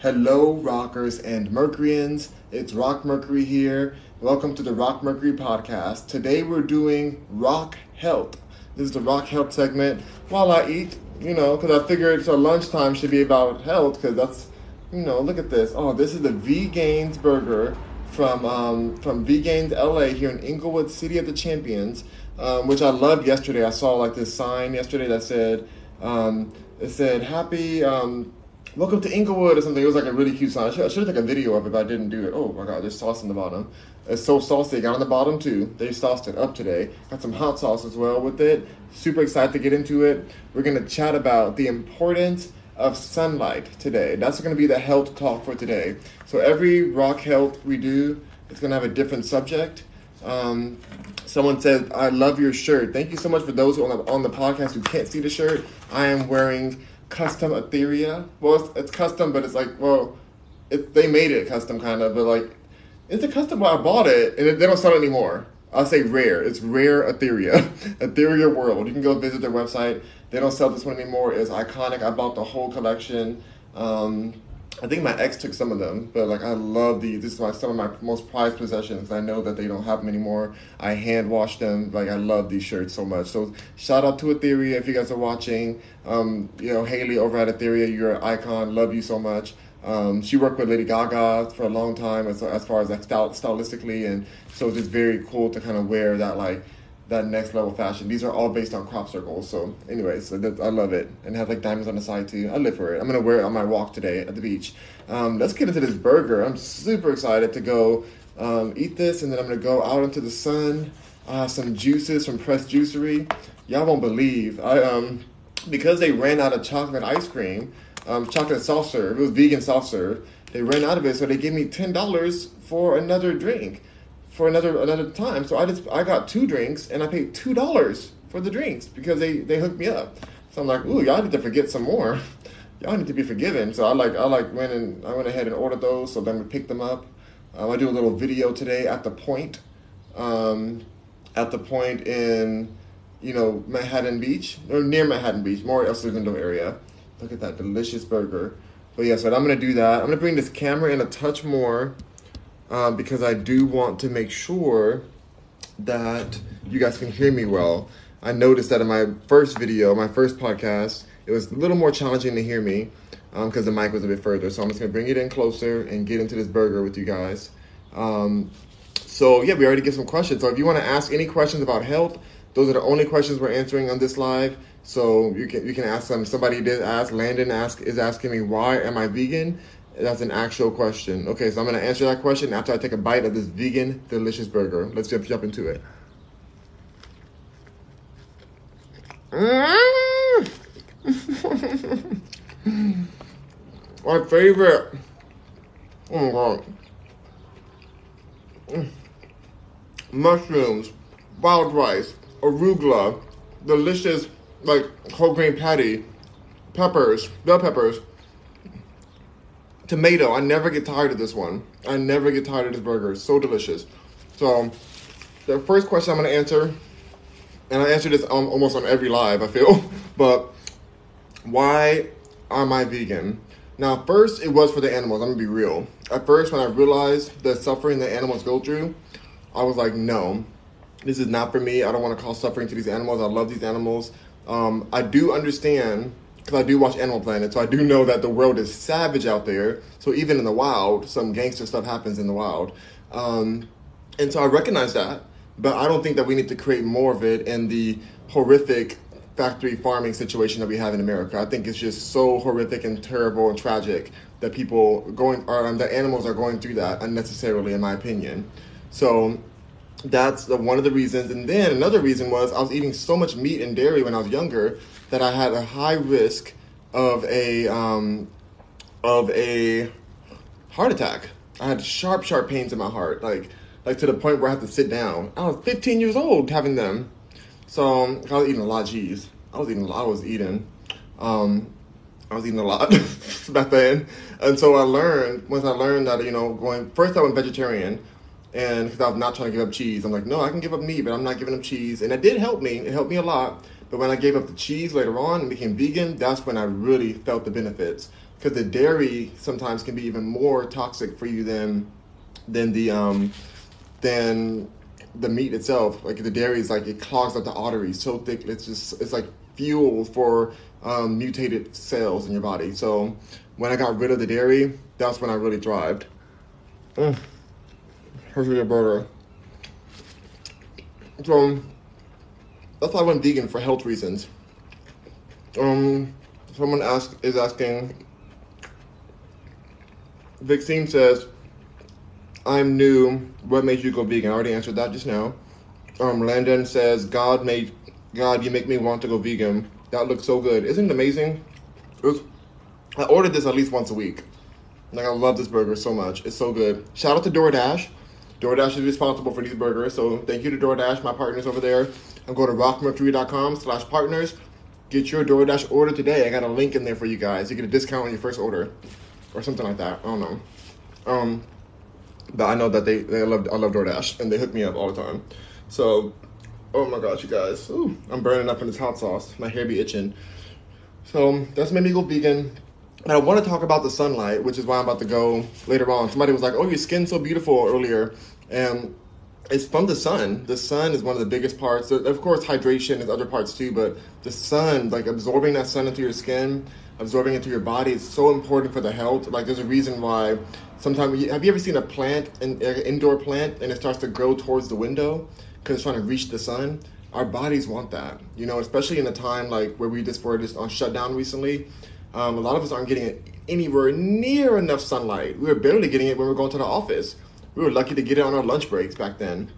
Hello, rockers and Mercuryans. It's Rock Mercury here. Welcome to the Rock Mercury podcast. Today we're doing Rock Health. This is the Rock Health segment while I eat, you know, because I figured so lunchtime should be about health because that's, you know, look at this. Oh, this is the V Gains burger from um, from V Gains LA here in Inglewood City of the Champions, um, which I loved yesterday. I saw like this sign yesterday that said, um, it said, Happy. Um, welcome to Inglewood or something. It was like a really cute sign. I should, have taken a video of it, but I didn't do it. Oh my god, there's sauce in the bottom. It's so saucy. Got on the bottom too. They sauced it up today. Got some hot sauce as well with it. Super excited to get into it. We're gonna chat about the importance of sunlight today. That's gonna be the health talk for today. So every rock health we do, it's gonna have a different subject. Um, someone said, "I love your shirt." Thank you so much for those on the, on the podcast who can't see the shirt. I am wearing custom Etheria. Well, it's, it's custom, but it's like, well, it, they made it custom kind of, but like, it's a custom. But I bought it, and it, they don't sell it anymore. I'll say rare. It's rare Etheria, Etheria World. You can go visit their website. They don't sell this one anymore. It's iconic. I bought the whole collection. Um, I think my ex took some of them, but like I love these. This is my some of my most prized possessions. I know that they don't have them anymore. I hand wash them. Like I love these shirts so much. So shout out to Etheria if you guys are watching. Um, you know Haley over at Etheria, you're an icon. Love you so much. Um, she worked with Lady Gaga for a long time as, as far as like stylistically, and so it's just very cool to kind of wear that like that next level fashion. These are all based on crop circles. So, anyways, I love it and have like diamonds on the side too. I live for it. I'm gonna wear it on my walk today at the beach. Um, let's get into this burger. I'm super excited to go um, eat this, and then I'm gonna go out into the sun. Uh, some juices from Press Juicery. Y'all won't believe I um because they ran out of chocolate ice cream, um, chocolate soft serve. It was vegan soft serve. They ran out of it, so they gave me ten dollars for another drink for another another time. So I just I got two drinks and I paid two dollars for the drinks because they they hooked me up. So I'm like, ooh, y'all need to forget some more. Y'all need to be forgiven. So I like I like went and I went ahead and ordered those. So then we picked them up. Um, I do a little video today at the point, um, at the point in, you know, Manhattan Beach or near Manhattan Beach, more El Segundo area. Look at that delicious burger. But yeah, so I'm gonna do that. I'm gonna bring this camera in a touch more um, because I do want to make sure that you guys can hear me well. I noticed that in my first video, my first podcast, it was a little more challenging to hear me because um, the mic was a bit further. So I'm just gonna bring it in closer and get into this burger with you guys. Um, so yeah, we already get some questions. So if you want to ask any questions about health, those are the only questions we're answering on this live. So you can you can ask them. Somebody did ask. Landon ask is asking me why am I vegan? That's an actual question. Okay, so I'm gonna answer that question after I take a bite of this vegan delicious burger. Let's jump jump into it. Mm. My favorite. Oh my god. Mm. Mushrooms, wild rice, arugula, delicious like whole grain patty, peppers, bell peppers, tomato. I never get tired of this one. I never get tired of this burger. It's so delicious. So, the first question I'm to answer, and I answer this on, almost on every live, I feel, but why am I vegan? Now, first, it was for the animals. I'm to be real. At first, when I realized the suffering that animals go through, I was like, no, this is not for me. I don't want to cause suffering to these animals. I love these animals. Um, I do understand because I do watch Animal Planet, so I do know that the world is savage out there. So even in the wild, some gangster stuff happens in the wild, um, and so I recognize that. But I don't think that we need to create more of it in the horrific factory farming situation that we have in America. I think it's just so horrific and terrible and tragic that people going or um, that animals are going through that unnecessarily, in my opinion. So that's the, one of the reasons. And then another reason was I was eating so much meat and dairy when I was younger that I had a high risk of a um, of a heart attack. I had sharp, sharp pains in my heart, like like to the point where I had to sit down. I was 15 years old having them, so um, I was eating a lot of cheese. I was eating a lot. I was eating. Um, I was eating a lot back then, and so I learned once I learned that you know going first I went vegetarian, and because I was not trying to give up cheese, I'm like no I can give up meat, but I'm not giving up cheese, and it did help me. It helped me a lot but when I gave up the cheese later on and became vegan, that's when I really felt the benefits because the dairy sometimes can be even more toxic for you than than the um than the meat itself. Like the dairy is like it clogs up the arteries so thick. It's just it's like fuel for um, mutated cells in your body. So when I got rid of the dairy, that's when I really thrived. Mm. Here's your burger. So that's why I went vegan for health reasons. Um, someone ask is asking. Vixine says, "I'm new. What made you go vegan?" I already answered that just now. Um, Landon says, "God made God. You make me want to go vegan. That looks so good. Isn't it amazing?" It was, I ordered this at least once a week. Like I love this burger so much. It's so good. Shout out to DoorDash. DoorDash is responsible for these burgers, so thank you to DoorDash, my partners over there. And go to rockmercury.com slash partners. Get your DoorDash order today. I got a link in there for you guys. You get a discount on your first order. Or something like that. I don't know. Um but I know that they, they love I love DoorDash and they hook me up all the time. So oh my gosh, you guys. Ooh, I'm burning up in this hot sauce. My hair be itching. So that's made me go vegan. And I want to talk about the sunlight, which is why I'm about to go later on. Somebody was like, "Oh, your skin's so beautiful" earlier, and it's from the sun. The sun is one of the biggest parts. Of course, hydration is other parts too, but the sun, like absorbing that sun into your skin, absorbing into your body, is so important for the health. Like, there's a reason why. Sometimes, have you ever seen a plant, an indoor plant, and it starts to grow towards the window because it's trying to reach the sun? Our bodies want that, you know, especially in a time like where we just were just on shutdown recently um, a lot of us aren't getting anywhere near enough sunlight. We were barely getting it when we were going to the office. We were lucky to get it on our lunch breaks back then.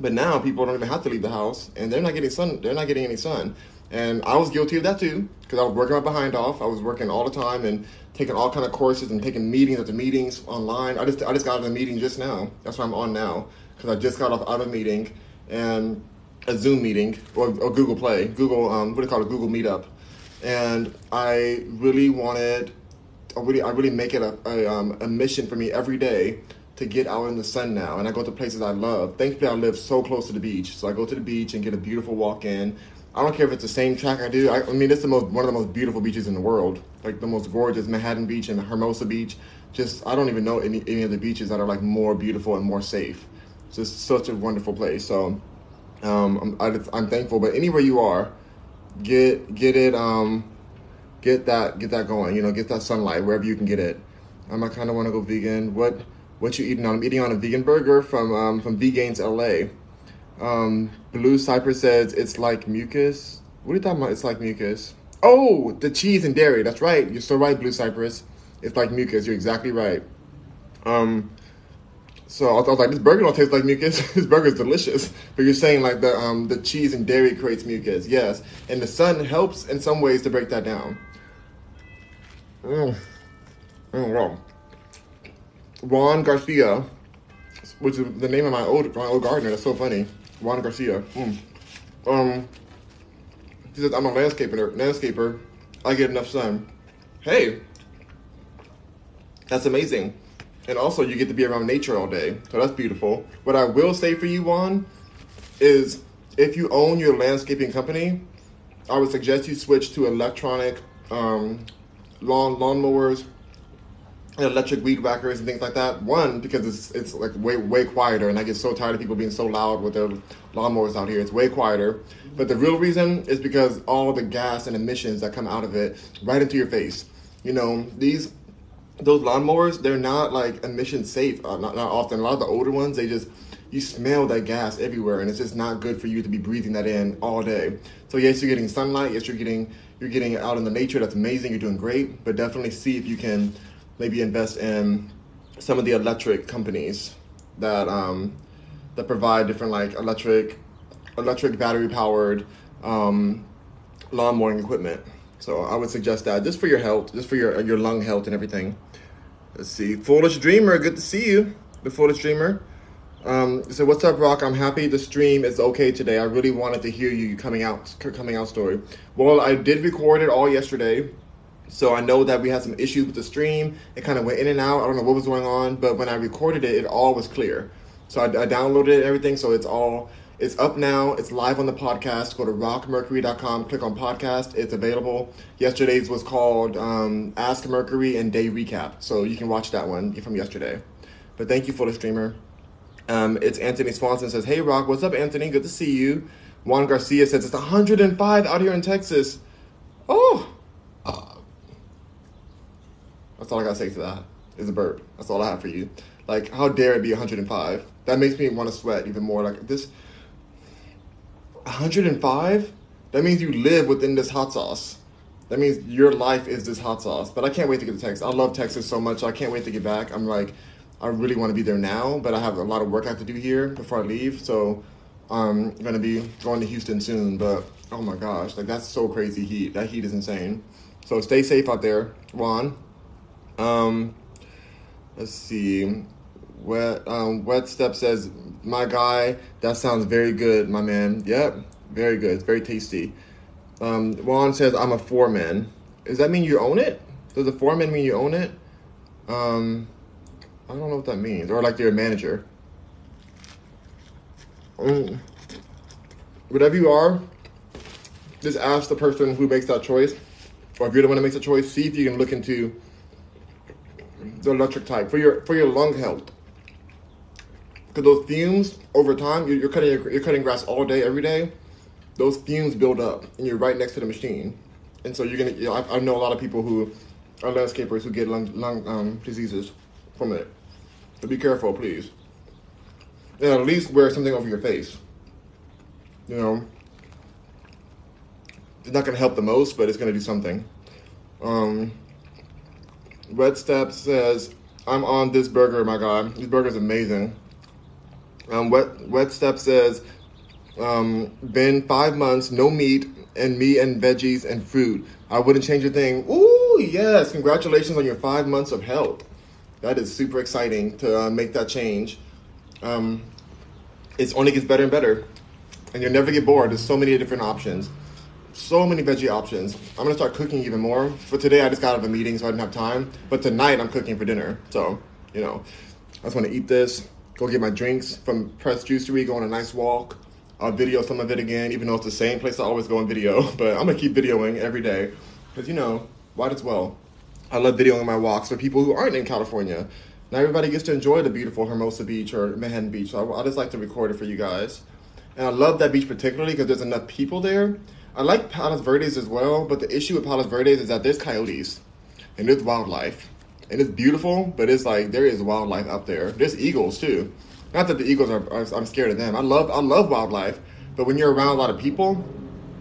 But now people don't even have to leave the house, and they're not getting sun. They're not getting any sun. And I was guilty of that too, because I was working my behind off. I was working all the time and taking all kind of courses and taking meetings after meetings online. I just I just got out of the meeting just now. That's why I'm on now, because I just got off out of a meeting and a Zoom meeting or, or Google Play, Google um, what do you call it, Google Meetup and I really wanted, I really, I really make it a, a, um, a mission for me every day to get out in the sun now. And I go to places I love. Thankfully, I live so close to the beach, so I go to the beach and get a beautiful walk in. I don't care if it's the same track I do. I, I mean, it's the most one of the most beautiful beaches in the world, like the most gorgeous Manhattan Beach and Hermosa Beach. Just I don't even know any any of the beaches that are like more beautiful and more safe. It's just such a wonderful place. So um, I'm I, I'm thankful. But anywhere you are, get get it um get that get that going you know get that sunlight wherever you can get it um, i kind of want to go vegan what what you eating on? I'm eating on a vegan burger from um from vegans la um blue cypress says it's like mucus. What are you talking about? It's like mucus. Oh the cheese and dairy. That's right. You're so right blue cypress. It's like mucus. You're exactly right. Um so I, was like, this burger don't taste like mucus. this burger is delicious. But you're saying like the um, the cheese and dairy creates mucus, yes, and the sun helps in some ways to break that down. Mm. Mm, wow. Juan Garcia, which is the name of my old my old gardener. That's so funny. Juan Garcia. Mm. Um, he says I'm a landscaper. Landscaper. I get enough sun. Hey, that's amazing and also you get to be around nature all day. So that's beautiful. What I will say for you, Juan, is if you own your landscaping company, I would suggest you switch to electronic um, lawn lawnmowers electric weed whackers and things like that. One, because it's it's like way way quieter, and I get so tired of people being so loud with their lawnmowers out here. It's way quieter. But the real reason is because all the gas and emissions that come out of it right into your face. You know, these those lawnmowers, they're not like emission safe. Uh, not, not often. A lot of the older ones, they just you smell that gas everywhere, and it's just not good for you to be breathing that in all day. So yes, you're getting sunlight. Yes, you're getting you're getting out in the nature. That's amazing. You're doing great. But definitely see if you can maybe invest in some of the electric companies that um, that provide different like electric electric battery powered um, lawn mowing equipment. So I would suggest that just for your health, just for your your lung health and everything. Let's see. Foolish Dreamer, good to see you. The Foolish Dreamer. Um, so what's up, Rock? I'm happy the stream is okay today. I really wanted to hear you coming out coming out story. Well, I did record it all yesterday. So I know that we had some issues with the stream. It kind of went in and out. I don't know what was going on, but when I recorded it, it all was clear. So I, I downloaded it, everything, so it's all It's up now. It's live on the podcast. Go to rockmercury.com, click on podcast. It's available. Yesterday's was called um, Ask Mercury and Day Recap. So you can watch that one from yesterday. But thank you, for the Streamer. Um, it's Anthony Swanson says, Hey, Rock, what's up, Anthony? Good to see you. Juan Garcia says, It's 105 out here in Texas. Oh! That's all I gotta say to that. Is a burp. That's all I have for you. Like, how dare it be 105? That makes me want to sweat even more. Like, this 105? That means you live within this hot sauce. That means your life is this hot sauce. But I can't wait to get to Texas. I love Texas so much. I can't wait to get back. I'm like, I really want to be there now, but I have a lot of work I have to do here before I leave. So I'm gonna be going to Houston soon. But oh my gosh, like that's so crazy heat. That heat is insane. So stay safe out there, Juan. Um, let's see. Wet um, Wet Step says, "My guy, that sounds very good, my man. Yep, very good. It's very tasty." Um, Juan says, "I'm a foreman. Does that mean you own it? Does a foreman mean you own it?" Um, I don't know what that means. Or like you're a manager. Mm. Whatever you are, just ask the person who makes that choice, or if you're the one that makes the choice, see if you can look into the electric type for your for your lung health. Because those fumes over time, you're, cutting you're cutting grass all day every day. Those fumes build up, and you're right next to the machine, and so you're gonna. You know, I, I know a lot of people who are landscapers who get lung lung um, diseases from it. So be careful, please. And at least wear something over your face. You know, it's not gonna help the most, but it's gonna do something. Um, Red Step says, "I'm on this burger, my God. This burger's amazing." Um, Wet Wet Step says, um, "Been five months, no meat, and meat and veggies and fruit. I wouldn't change a thing." Ooh, yes! Congratulations on your five months of health. That is super exciting to uh, make that change. Um, it only gets better and better, and you'll never get bored. There's so many different options, so many veggie options. I'm gonna start cooking even more. For today, I just got out of a meeting, so I didn't have time. But tonight, I'm cooking for dinner. So, you know, I just want to eat this, go get my drinks from Press Juicery, go on a nice walk. I'll video some of it again, even though it's the same place I always go and video. But I'm gonna keep videoing every day, because you know, might as well. I love videoing my walks for people who aren't in California. Not everybody gets to enjoy the beautiful Hermosa Beach or Manhattan Beach, so I, I just like to record it for you guys. And I love that beach particularly because there's enough people there. I like Palos Verdes as well, but the issue with Palos Verdes is that there's coyotes and there's wildlife. And it's beautiful, but it's like there is wildlife up there. There's eagles too. Not that the eagles are, are I'm scared of them. I love I love wildlife, but when you're around a lot of people,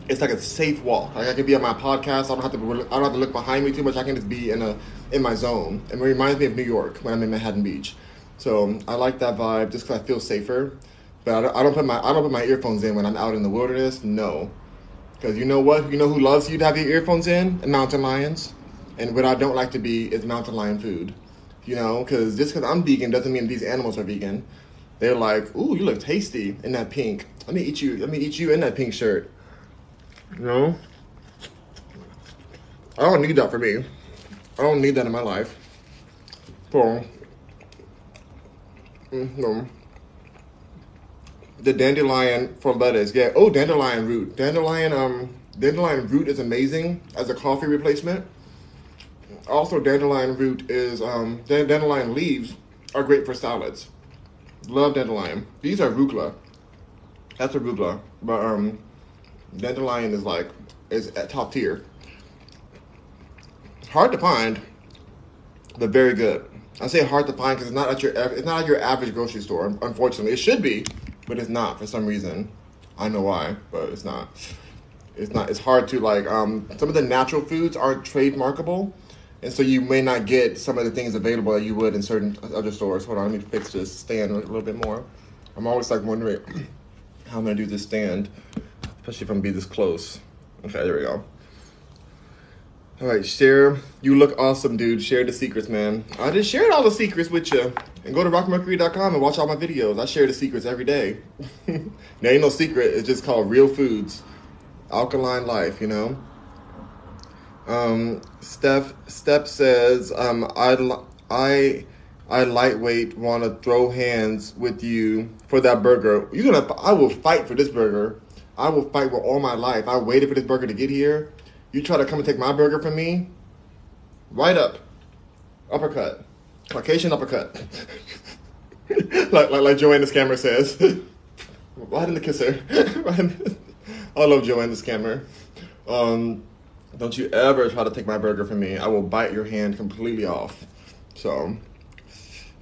it's like a safe walk. Like I can be on my podcast. I don't have to. I don't have to look behind me too much. I can just be in a in my zone. And it reminds me of New York when I'm in Manhattan Beach. So I like that vibe just because I feel safer. But I don't, I don't put my I don't put my earphones in when I'm out in the wilderness. No, because you know what? You know who loves you to have your earphones in? Mountain lions. And what I don't like to be is mountain lion food. You know, because just because I'm vegan doesn't mean these animals are vegan. They're like, ooh, you look tasty in that pink. Let me eat you. Let me eat you in that pink shirt. You know? I don't need that for me. I don't need that in my life. So, mm, no. The dandelion lettuce. Yeah. Oh, dandelion root. Dandelion, um, dandelion root is amazing as a coffee replacement. Also, dandelion root is, um, dandelion leaves are great for salads. Love dandelion. These are arugula. That's arugula. But, um, Dandelion is like is at top tier. Hard to find, but very good. I say hard to find because it's not at your it's not at your average grocery store. Unfortunately, it should be, but it's not for some reason. I know why, but it's not. It's not. It's hard to like. Um, some of the natural foods aren't trademarkable, and so you may not get some of the things available that you would in certain other stores. Hold on, let me fix this stand a little bit more. I'm always like wondering how I'm gonna do this stand especially if I'm gonna be this close. Okay, there we go. All right, share. You look awesome, dude. Share the secrets, man. I just shared all the secrets with you. And go to rockmercury.com and watch all my videos. I share the secrets every day. there ain't no secret. It's just called Real Foods. Alkaline Life, you know? Um, Steph, Steph says, um, I, I I lightweight want to throw hands with you for that burger. You're gonna. I will fight for this burger. I will fight with all my life. I waited for this burger to get here. You try to come and take my burger from me. Right up, uppercut, Caucasian uppercut. like, like like Joanne the scammer says. Why didn't the kiss her? I love Joanne the scammer. Um, don't you ever try to take my burger from me. I will bite your hand completely off. So,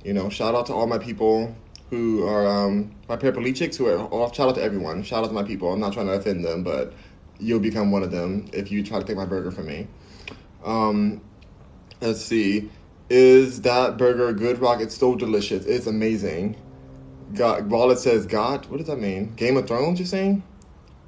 you know, shout out to all my people who are um, my paraplegics who are off. Shout out to everyone. Shout out to my people. I'm not trying to offend them, but you'll become one of them if you try to take my burger from me. Um, let's see. Is that burger good, Rock? It's so delicious. It's amazing. God, Wallet says God. What does that mean? Game of Thrones? You're saying?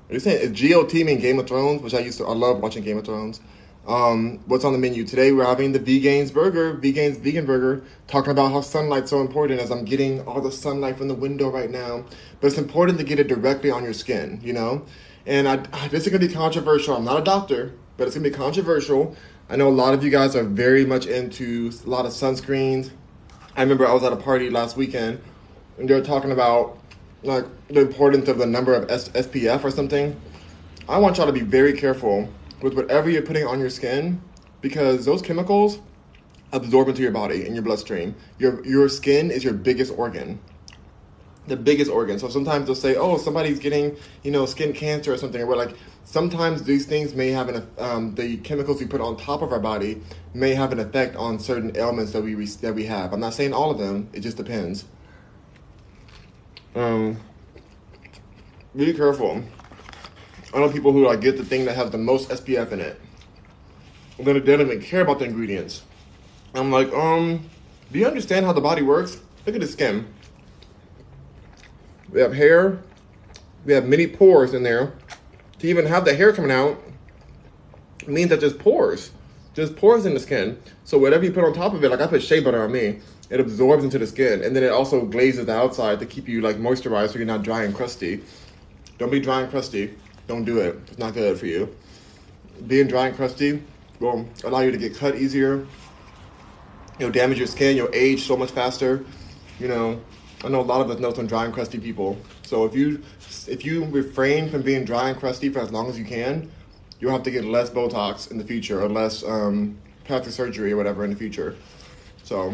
Are you saying is GOT mean Game of Thrones? Which I used to. I love watching Game of Thrones. Um, what's on the menu today? We're having the Vegans burger, Vegans vegan burger. Talking about how sunlight's so important. As I'm getting all the sunlight from the window right now, but it's important to get it directly on your skin. You know, and I, this is gonna be controversial. I'm not a doctor, but it's gonna be controversial. I know a lot of you guys are very much into a lot of sunscreens. I remember I was at a party last weekend and they were talking about like the importance of the number of S- SPF or something. I want y'all to be very careful with whatever you're putting on your skin because those chemicals absorb into your body and your bloodstream. Your your skin is your biggest organ. The biggest organ. So sometimes they'll say, "Oh, somebody's getting, you know, skin cancer or something." Or like, sometimes these things may have an um, the chemicals we put on top of our body may have an effect on certain ailments that we that we have. I'm not saying all of them. It just depends. Um, be careful. I know people who like get the thing that has the most SPF in it. And then they don't even care about the ingredients. I'm like, um, do you understand how the body works? Look at the skin. We have hair. We have many pores in there. To even have the hair coming out means that there's pores. There's pores in the skin. So whatever you put on top of it, like I put shea butter on me, it absorbs into the skin, and then it also glazes the outside to keep you like moisturized, so you're not dry and crusty. Don't be dry and crusty. Don't do it. It's not good for you. Being dry and crusty will allow you to get cut easier. It'll damage your skin. You'll age so much faster. You know, I know a lot of us know some dry and crusty people. So if you if you refrain from being dry and crusty for as long as you can, you'll have to get less Botox in the future or less um, plastic surgery or whatever in the future. So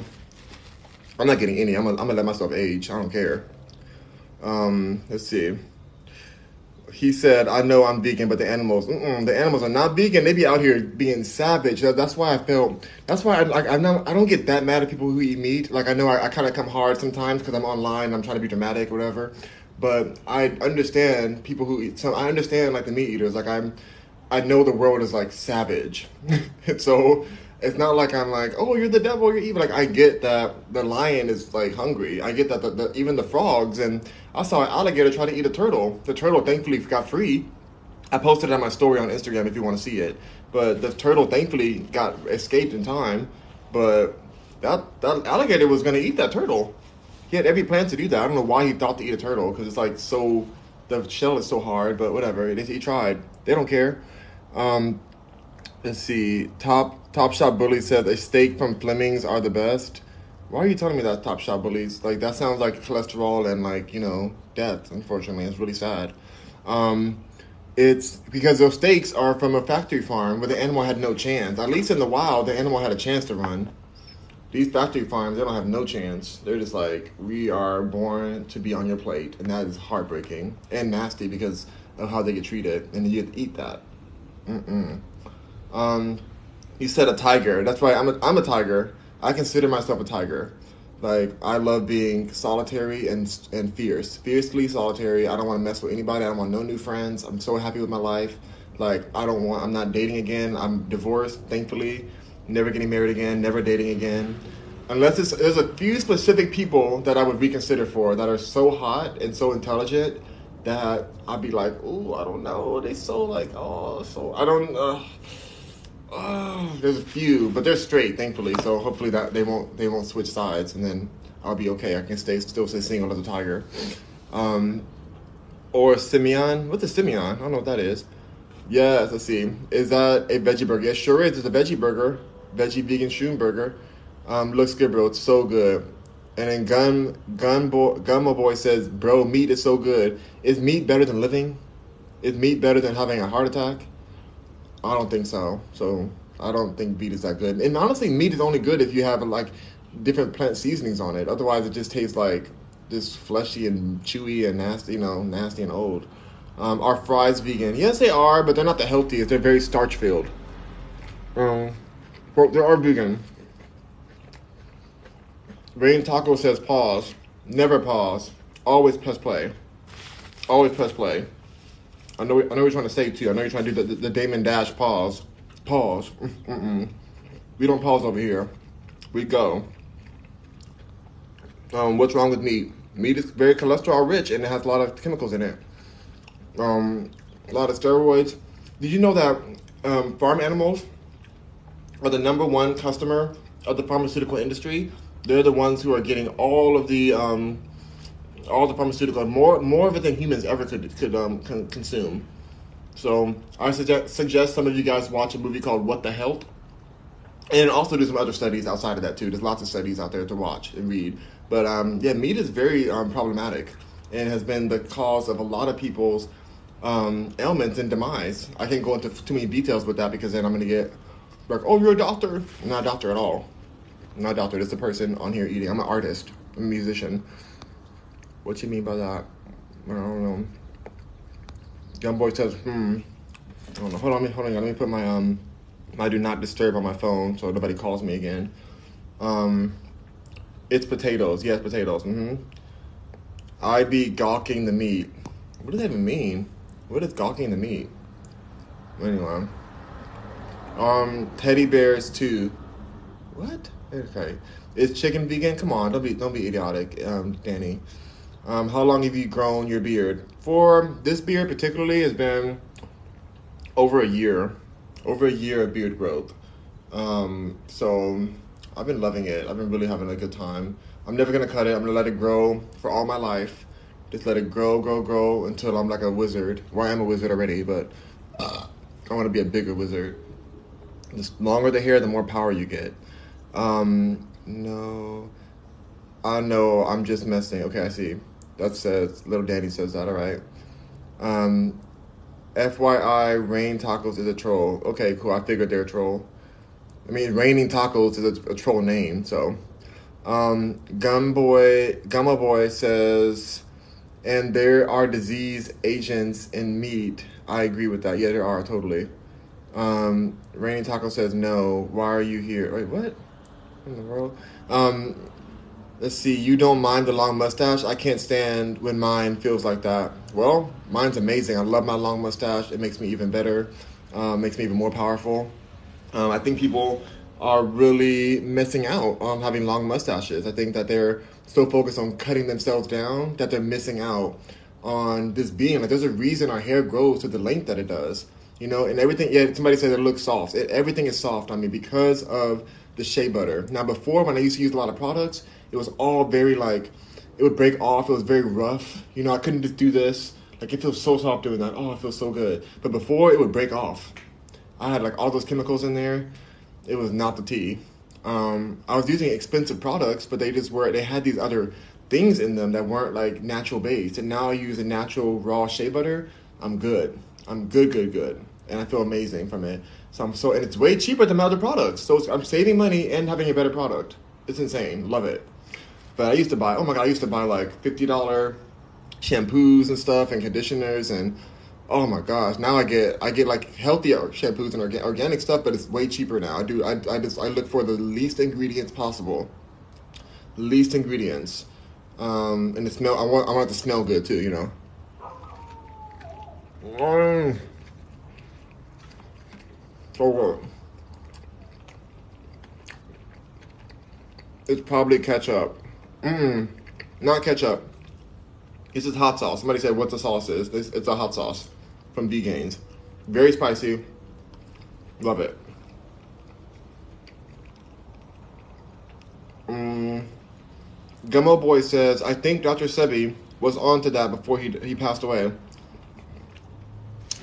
I'm not getting any. I'm gonna, I'm gonna let myself age. I don't care. Um, let's see he said, "I know I'm vegan, but the animals, the animals are not vegan. They be out here being savage. That's why I felt. That's why I like. I know I don't get that mad at people who eat meat. Like I know I, I kind of come hard sometimes because I'm online. I'm trying to be dramatic or whatever. But I understand people who eat. So I understand like the meat eaters. Like I'm. I know the world is like savage, so it's not like I'm like, oh, you're the devil, you're evil. Like I get that the lion is like hungry. I get that the, the, even the frogs and I saw an alligator try to eat a turtle. The turtle thankfully got free. I posted it on my story on Instagram if you want to see it. But the turtle thankfully got escaped in time. But that that alligator was gonna eat that turtle. He had every plan to do that. I don't know why he thought to eat a turtle because it's like so the shell is so hard. But whatever, it is, he tried. They don't care. Um, let's see. Top Top Shot Bully says a steak from Fleming's are the best. Why are you telling me that Top Shot Bullies? Like that sounds like cholesterol and like you know death. Unfortunately, it's really sad. Um, it's because those steaks are from a factory farm where the animal had no chance. At least in the wild, the animal had a chance to run. These factory farms, they don't have no chance. They're just like, we are born to be on your plate, and that is heartbreaking and nasty because of how they get treated, and you eat that. Mm-mm. Um, you said a tiger. That's why I'm a, I'm a tiger. I consider myself a tiger. Like I love being solitary and and fierce, fiercely solitary. I don't want to mess with anybody. I don't want no new friends. I'm so happy with my life. Like I don't want. I'm not dating again. I'm divorced, thankfully. Never getting married again. Never dating again. Unless it's, there's a few specific people that I would reconsider for that are so hot and so intelligent that I'd be like, oh, I don't know. They so like, oh, so I don't. Uh, there's a few, but they're straight, thankfully. So hopefully that they won't they won't switch sides, and then I'll be okay. I can stay still stay single as a tiger. Um, or Simeon. What's a Simeon? I don't know what that is. Yes, let's see. Is that a veggie burger? Yes, sure is. It's a veggie burger, veggie vegan shroom burger. Um, looks good, bro. It's so good. And then Gun Gun Boy Gummo Boy says, "Bro, meat is so good. Is meat better than living? Is meat better than having a heart attack? I don't think so. So I don't think meat is that good. And honestly, meat is only good if you have like different plant seasonings on it. Otherwise, it just tastes like just fleshy and chewy and nasty. You know, nasty and old. Um, are fries vegan? Yes, they are, but they're not the healthiest. They're very starch filled. Um, well, they are vegan. Rain Taco says pause. Never pause. Always press play. Always press play. I know. I know what you're trying to say too. I know you're trying to do the, the, the Damon Dash pause. Pause. Mm-mm. We don't pause over here. We go. Um, what's wrong with meat? Meat is very cholesterol rich and it has a lot of chemicals in it. Um, a lot of steroids. Did you know that um, farm animals are the number one customer of the pharmaceutical industry? They're the ones who are getting all of the um, all the pharmaceutical more more of it than humans ever could could um, con- consume. So I suggest suggest some of you guys watch a movie called What the Health, and also do some other studies outside of that too. There's lots of studies out there to watch and read. But um, yeah, meat is very um, problematic and has been the cause of a lot of people's um, ailments and demise. I can't go into too many details with that because then I'm going to get like, oh, you're a doctor. I'm not a doctor at all. I'm not a doctor. Just a person on here eating. I'm an artist. I'm a musician. What do you mean by that? I don't know. Young boy says, hmm. I don't know. Hold on, me. hold on. Let me put my um my do not disturb on my phone so nobody calls me again. Um, it's potatoes. Yes, potatoes. Mm-hmm. I be gawking the meat. What does that even mean? What is gawking the meat? Anyway. Um, teddy bears too. What? Okay. Is chicken vegan? Come on, don't be don't be idiotic, um, Danny. Um, how long have you grown your beard? For this beard particularly has been over a year, over a year of beard growth. Um, so I've been loving it. I've been really having a good time. I'm never gonna cut it. I'm gonna let it grow for all my life. Just let it grow, grow, grow until I'm like a wizard. Well, I am a wizard already, but uh, I want to be a bigger wizard. The longer the hair, the more power you get. Um, no, I know. I'm just messing. Okay, I see. That says little Danny says that. All right. Um, FYI, Rain Tacos is a troll. Okay, cool. I figured they're a troll. I mean, Raining Tacos is a, a troll name. So, um, Gumboy Gumma Boy says, and there are disease agents in meat. I agree with that. Yeah, there are totally. Um, Raining Taco says no. Why are you here? Wait, what? In the world? Um, Let's see, you don't mind the long mustache? I can't stand when mine feels like that. Well, mine's amazing. I love my long mustache. It makes me even better, um, makes me even more powerful. Um, I think people are really missing out on having long mustaches. I think that they're so focused on cutting themselves down that they're missing out on this being. Like, there's a reason our hair grows to the length that it does. You know, and everything, yeah, somebody said it looks soft. It, everything is soft on me because of the shea butter. Now, before, when I used to use a lot of products, it was all very like it would break off. It was very rough. You know, I couldn't just do this. Like it feels so soft doing that. Oh, it feels so good. But before it would break off. I had like all those chemicals in there. It was not the tea. Um, I was using expensive products, but they just were they had these other things in them that weren't like natural based. And now I use a natural raw shea butter. I'm good. I'm good, good, good, and I feel amazing from it. So I'm so and it's way cheaper than my other products. So I'm saving money and having a better product. It's insane. Love it. But I used to buy, oh my god, I used to buy like fifty dollar shampoos and stuff and conditioners and oh my gosh, now I get I get like healthier shampoos and orga- organic stuff, but it's way cheaper now. I do I, I just I look for the least ingredients possible, least ingredients, um, and the smell. I want I want it to smell good too, you know. Mm. So good. It's probably ketchup. Mm, not ketchup. This is hot sauce. Somebody said what the sauce is. This, it's a hot sauce from B Gains. Very spicy. Love it. Mm. Gummo Boy says, I think Dr. Sebi was on to that before he, he passed away.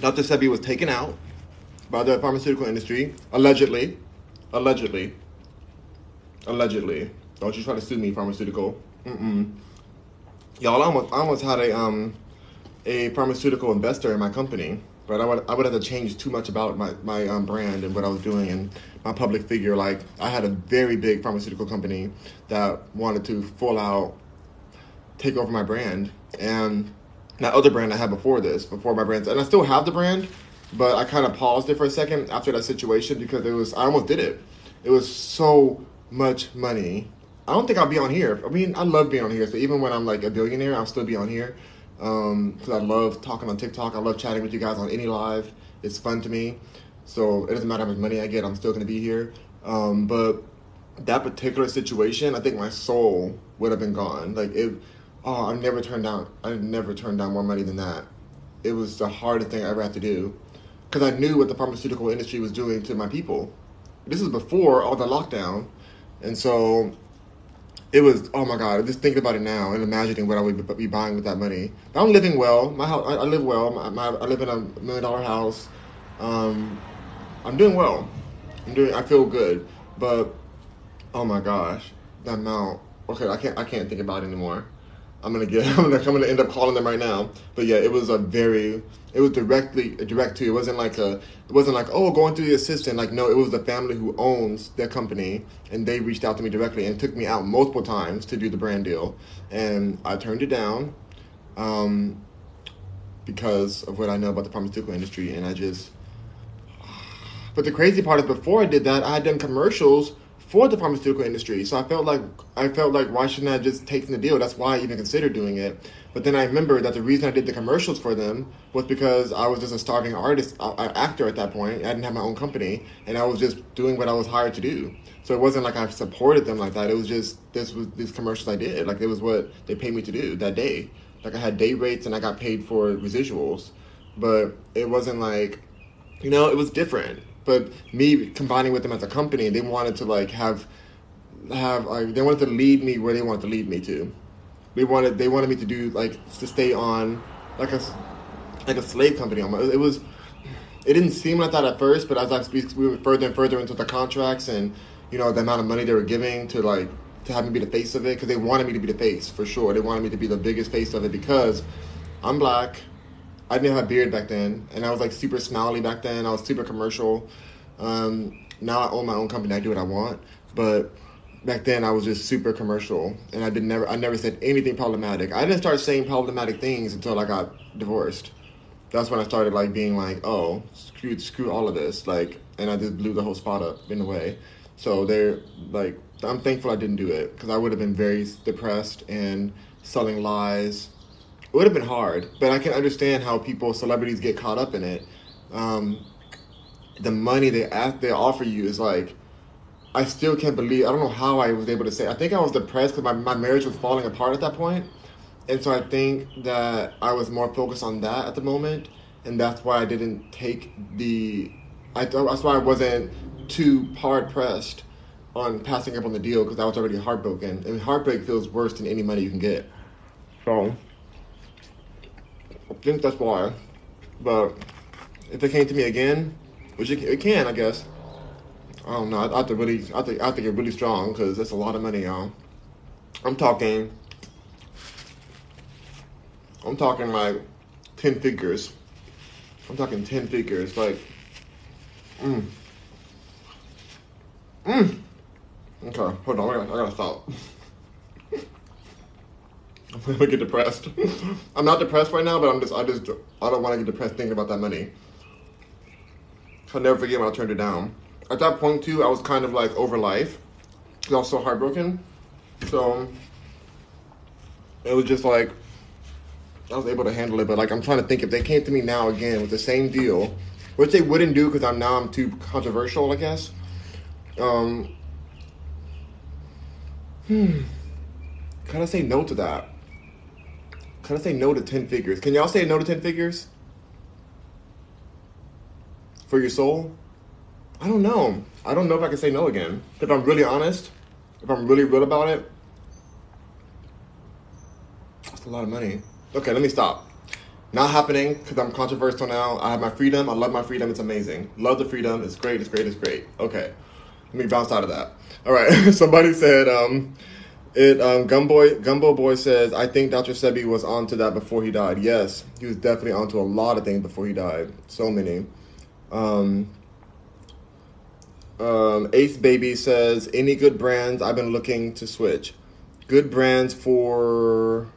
Dr. Sebi was taken out by the pharmaceutical industry, allegedly. Allegedly. Allegedly. Don't you try to sue me, pharmaceutical. Mm-mm. Y'all, I almost, I almost had a um a pharmaceutical investor in my company, but I would I would have to change too much about my my um, brand and what I was doing and my public figure. Like I had a very big pharmaceutical company that wanted to full out take over my brand and that other brand I had before this, before my brand, and I still have the brand, but I kind of paused it for a second after that situation because it was I almost did it. It was so much money. I don't think I'll be on here. I mean, I love being on here. So even when I'm like a billionaire, I'll still be on here because um, I love talking on TikTok. I love chatting with you guys on any live. It's fun to me. So it doesn't matter how much money I get. I'm still to be here. Um, but that particular situation, I think my soul would have been gone. Like it. Oh, I've never turned down. I've never turned down more money than that. It was the hardest thing I ever had to do because I knew what the pharmaceutical industry was doing to my people. This is before all the lockdown, and so it was oh my god just thinking about it now and imagining what i would be buying with that money. But i'm living well. My house i, live well. My, my, i live in a million dollar house. Um, i'm doing well. I'm doing i feel good. But oh my gosh that amount okay i can't i can't think about it anymore I'm gonna get. I'm gonna. I'm gonna end up calling them right now. But yeah, it was a very. It was directly direct to. It wasn't like a. It wasn't like oh going through the assistant. Like no, it was the family who owns their company, and they reached out to me directly and took me out multiple times to do the brand deal, and I turned it down, um, because of what I know about the pharmaceutical industry, and I just. But the crazy part is, before I did that, I had done commercials for the pharmaceutical industry. So I felt like I felt like why shouldn't I just take the deal? That's why I even considered doing it. But then I remembered that the reason I did the commercials for them was because I was just a starving artist, uh, actor at that point. I didn't have my own company, and I was just doing what I was hired to do. So it wasn't like I supported them like that. It was just this was these commercials I did. Like it was what they paid me to do that day. Like I had day rates and I got paid for residuals, but it wasn't like, you know, it was different but me combining with them as a company, they wanted to like have have like they wanted to lead me where they wanted to lead me to. They wanted they wanted me to do like to stay on like a like a slave company. It was it didn't seem like that at first, but as I we went further and further into the contracts and you know the amount of money they were giving to like to have me be the face of it because they wanted me to be the face for sure. They wanted me to be the biggest face of it because I'm black. I didn't have a beard back then, and I was like super smiley back then. I was super commercial. Um, now I own my own company. I do what I want, but back then I was just super commercial, and I did never. I never said anything problematic. I didn't start saying problematic things until I got divorced. That's when I started like being like, oh, screw, screw all of this, like, and I just blew the whole spot up in a way. So they're like, I'm thankful I didn't do it because I would have been very depressed and selling lies it would have been hard, but I can understand how people, celebrities, get caught up in it. Um, the money they ask, they offer you is like, I still can't believe. I don't know how I was able to say. I think I was depressed because my, my marriage was falling apart at that point, and so I think that I was more focused on that at the moment, and that's why I didn't take the. I that's why I wasn't too hard pressed on passing up on the deal because I was already heartbroken, and heartbreak feels worse than any money you can get. So. I think that's why. But if it came to me again, which it, it can, I guess. I don't know. I, I have to really, I think, I think it's really strong because that's a lot of money, y'all. I'm talking, I'm talking like ten figures. I'm talking ten figures, like, mm, mm. Okay, hold on, I gotta, I gotta stop. I'm gonna get depressed. I'm not depressed right now, but I'm just I just I don't want to get depressed thinking about that money. I'll never forget when I turned it down. At that point too, I was kind of like over life. I was so heartbroken. So it was just like I was able to handle it. But like I'm trying to think if they came to me now again with the same deal, which they wouldn't do because I'm now I'm too controversial, I guess. Um, hmm. Can I say no to that? Can I say no to 10 figures? Can y'all say no to 10 figures? For your soul? I don't know. I don't know if I can say no again. If I'm really honest, if I'm really real about it, that's a lot of money. Okay, let me stop. Not happening because I'm controversial now. I have my freedom. I love my freedom. It's amazing. Love the freedom. It's great. It's great. It's great. Okay. Let me bounce out of that. All right. Somebody said, um, it um, Gumbo Boy says, I think Dr. Sebi was onto that before he died. Yes, he was definitely onto a lot of things before he died. So many. Um, um, Ace Baby says, any good brands? I've been looking to switch. Good brands for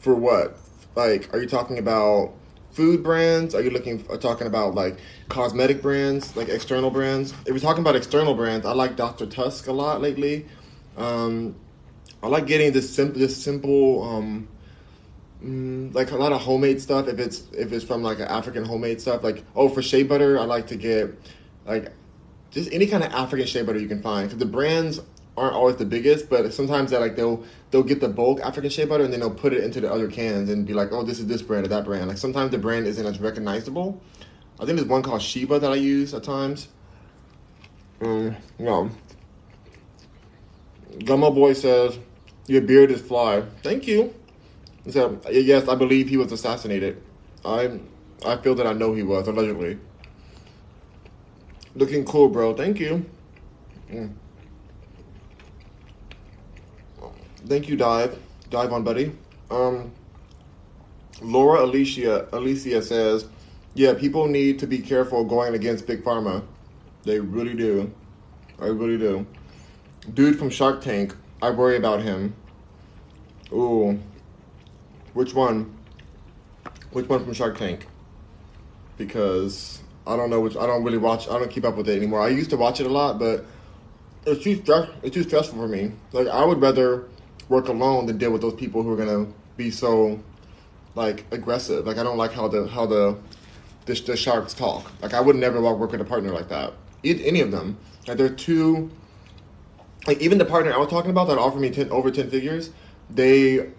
for what? Like, are you talking about food brands? Are you looking are talking about like cosmetic brands, like external brands? If we're talking about external brands, I like Dr. Tusk a lot lately. Um, I like getting this simple, this simple, um, mm, like a lot of homemade stuff. If it's if it's from like an African homemade stuff, like oh for shea butter, I like to get like just any kind of African shea butter you can find because the brands aren't always the biggest, but sometimes they like they'll they'll get the bulk African shea butter and then they'll put it into the other cans and be like, oh, this is this brand or that brand. Like sometimes the brand isn't as recognizable. I think there's one called Sheba that I use at times. Um, no. Gummo Boy says, your beard is fly. Thank you. He said, yes, I believe he was assassinated. I I feel that I know he was, allegedly. Looking cool, bro. Thank you. Mm. Thank you, Dive. Dive on, buddy. Um, Laura Alicia Alicia says, "Yeah, people need to be careful going against big pharma. They really do. I really do. Dude from Shark Tank. I worry about him. Ooh, which one? Which one from Shark Tank? Because I don't know which. I don't really watch. I don't keep up with it anymore. I used to watch it a lot, but it's too stress. It's too stressful for me. Like I would rather." work alone than deal with those people who are gonna be so like aggressive. Like I don't like how the how the the, the sharks talk. Like I would never work with a partner like that. Any of them. Like they're too. Like even the partner I was talking about that offered me 10, over ten figures, they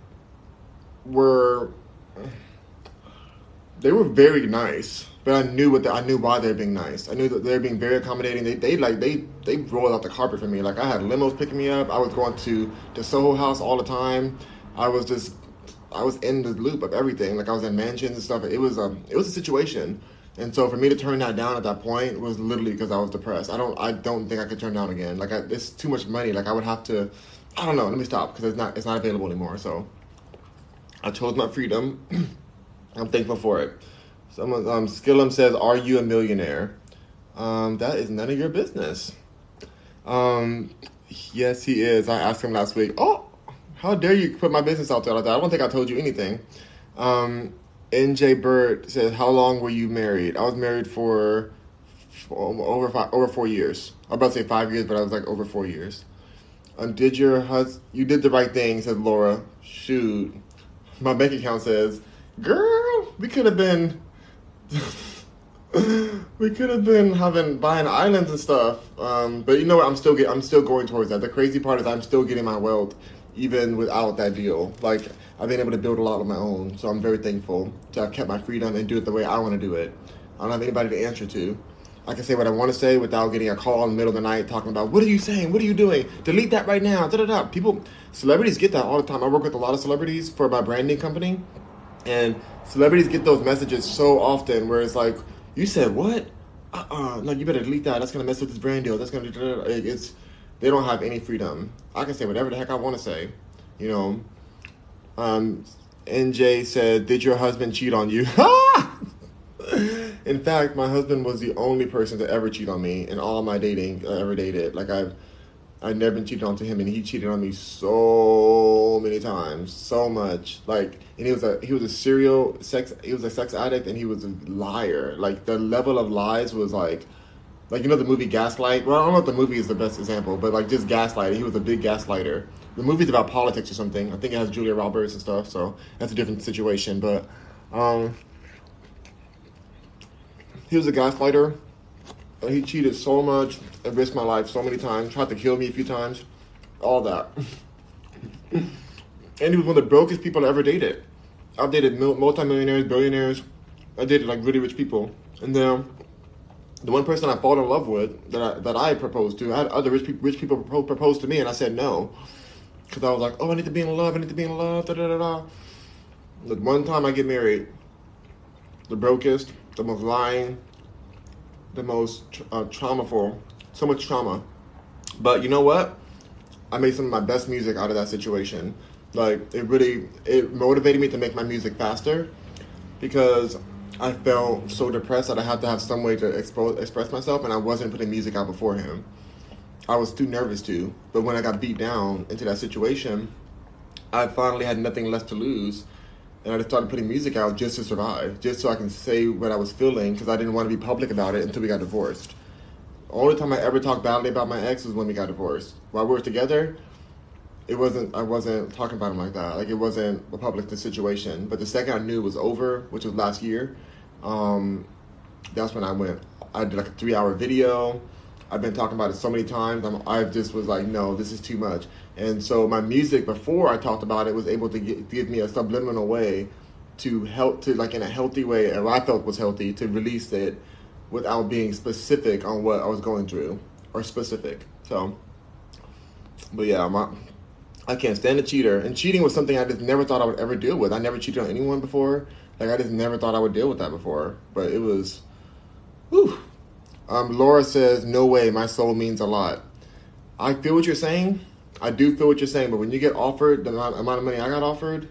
were they were very nice but I knew what the, I knew why they're being nice. I knew that they're being very accommodating. They, they like they they rolled out the carpet for me. Like I had limos picking me up. I was going to the Soho House all the time. I was just I was in the loop of everything. Like I was in mansions and stuff. It was a um, it was a situation. And so for me to turn that down at that point was literally because I was depressed. I don't I don't think I could turn down again. Like I, it's too much money. Like I would have to. I don't know. Let me stop because it's not it's not available anymore. So I chose my freedom. I'm thankful for it. Someone, um, Skillum says, "Are you a millionaire?" Um, that is none of your business. Um, yes, he is. I asked him last week. Oh, how dare you put my business out there like that? I don't think I told you anything. Um, NJ Bird says, "How long were you married?" I was married for, for over five, over four years. I was about to say five years, but I was like over four years. Um, did your husband? You did the right thing," said Laura. Shoot, my bank account says, "Girl, we could have been." we could have been having buying islands and stuff, um, but you know what? I'm still get, I'm still going towards that. The crazy part is I'm still getting my wealth even without that deal. Like I've been able to build a lot on my own, so I'm very thankful to have kept my freedom and do it the way I want to do it. I don't have anybody to answer to. I can say what I want to say without getting a call in the middle of the night talking about what are you saying? What are you doing? Delete that right now. Da da da. People, celebrities get that all the time. I work with a lot of celebrities for my branding company, and celebrities get those messages so often where it's like, you said what? Uh uh no, you better delete that. That's gonna mess with this brand deal. That's gonna it's they don't have any freedom. I can say whatever the heck I want to say, you know. Um, NJ said, "Did your husband cheat on you?" in fact, my husband was the only person to ever cheat on me in all my dating I ever dated. Like I've I'd never been cheated on to him, and he cheated on me so many times, so much. Like, and he was a he was a serial sex he was a sex addict, and he was a liar. Like the level of lies was like, like you know the movie Gaslight. Well, I don't know if the movie is the best example, but like just Gaslight. He was a big gaslighter. The movie's about politics or something. I think it has Julia Roberts and stuff, so that's a different situation. But um, he was a gaslighter he cheated so much and risked my life so many times, tried to kill me a few times, all that. and he was one of the brokest people I ever dated. I've dated multimillionaires, billionaires. I dated like really rich people. And then the one person I fell in love with that I, that I proposed to, I had other rich, rich people propose to me, and I said no. Because I was like, oh, I need to be in love, I need to be in love, da da da da. The one time I get married, the brokest, the most lying, the most uh, traumaful, so much trauma. But you know what? I made some of my best music out of that situation. Like it really it motivated me to make my music faster because I felt so depressed that I had to have some way to expose, express myself, and I wasn't putting music out before him. I was too nervous to. But when I got beat down into that situation, I finally had nothing left to lose, and I just started putting music out just to survive, just so I can say what I was feeling, because I didn't want to be public about it until we got divorced. Only time I ever talked badly about my ex was when we got divorced. While we were together, it wasn't. I wasn't talking about him like that. Like it wasn't a public situation. But the second I knew it was over, which was last year, um, that's when I went. I did like a three-hour video. I've been talking about it so many times. I'm, I just was like, no, this is too much. And so my music before I talked about it was able to get, give me a subliminal way to help to like in a healthy way, or I felt was healthy to release it without being specific on what I was going through or specific. So, but yeah, my, I can't stand a cheater. And cheating was something I just never thought I would ever deal with. I never cheated on anyone before. Like I just never thought I would deal with that before. But it was, whew. Um, Laura says, "No way, my soul means a lot." I feel what you're saying. I do feel what you're saying, but when you get offered the amount, amount of money I got offered,